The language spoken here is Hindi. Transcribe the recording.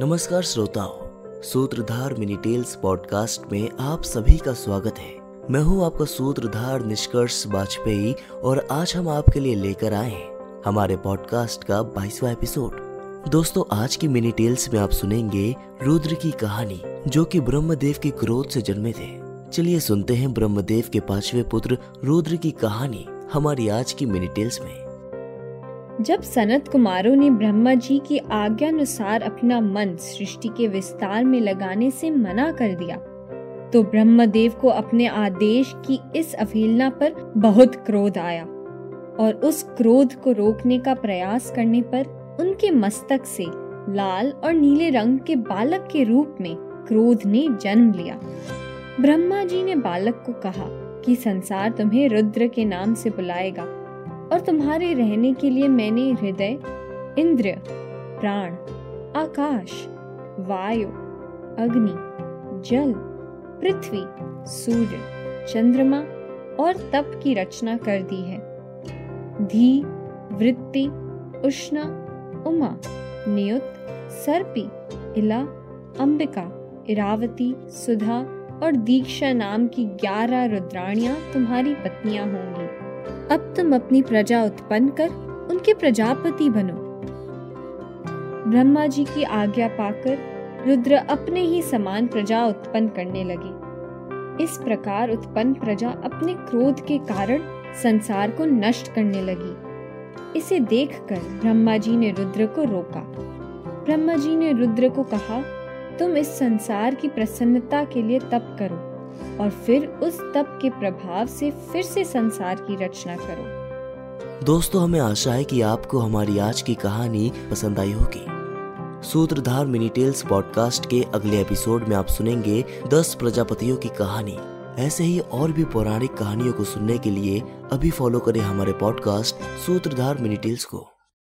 नमस्कार श्रोताओं, सूत्रधार मिनी टेल्स पॉडकास्ट में आप सभी का स्वागत है। मैं हूँ आपका सूत्रधार निष्कर्ष वाजपेयी और आज हम आपके लिए लेकर आए हैं हमारे पॉडकास्ट का बाईसवा एपिसोड। दोस्तों, आज की मिनी टेल्स में आप सुनेंगे रुद्र की कहानी, जो कि ब्रह्मदेव के क्रोध से जन्मे थे। चलिए सुनते हैं ब्रह्मदेव के पांचवे पुत्र रुद्र की कहानी हमारी आज की मिनी टेल्स में। जब सनत कुमारों ने ब्रह्मा जी की आज्ञा अनुसार अपना मन सृष्टि के विस्तार में लगाने से मना कर दिया तो ब्रह्मदेव को अपने आदेश की इस अवहेलना पर बहुत क्रोध आया और उस क्रोध को रोकने का प्रयास करने पर उनके मस्तक से लाल और नीले रंग के बालक के रूप में क्रोध ने जन्म लिया। ब्रह्मा जी ने बालक को कहा कि संसार तुम्हें रुद्र के नाम से बुलाएगा। और तुम्हारे रहने के लिए मैंने हृदय, इंद्र, प्राण, आकाश, वायु, अग्नि, जल, पृथ्वी, सूर्य, चंद्रमा और तप की रचना कर दी है। धी, वृत्ति, उष्णा, उमा, नियुत, सर्पी, इला, अंबिका, इरावती, सुधा और दीक्षा नाम की ग्यारह रुद्राणियाँ तुम्हारी पत्नियाँ होंगी। अब तुम अपनी प्रजा उत्पन्न कर उनके प्रजापति बनो। ब्रह्मा जी की आज्ञा पाकर रुद्र अपने ही समान प्रजा उत्पन्न करने लगे। इस प्रकार उत्पन्न प्रजा अपने क्रोध के कारण संसार को नष्ट करने लगी। इसे देखकर ब्रह्मा जी ने रुद्र को रोका। ब्रह्मा जी ने रुद्र को कहा, तुम इस संसार की प्रसन्नता के लिए तप करो। और फिर उस तप के प्रभाव से फिर से संसार की रचना करो। दोस्तों, हमें आशा है कि आपको हमारी आज की कहानी पसंद आई होगी। सूत्रधार मिनी टेल्स पॉडकास्ट के अगले एपिसोड में आप सुनेंगे दस प्रजापतियों की कहानी। ऐसे ही और भी पौराणिक कहानियों को सुनने के लिए अभी फॉलो करें हमारे पॉडकास्ट सूत्रधार मिनी टेल्स को।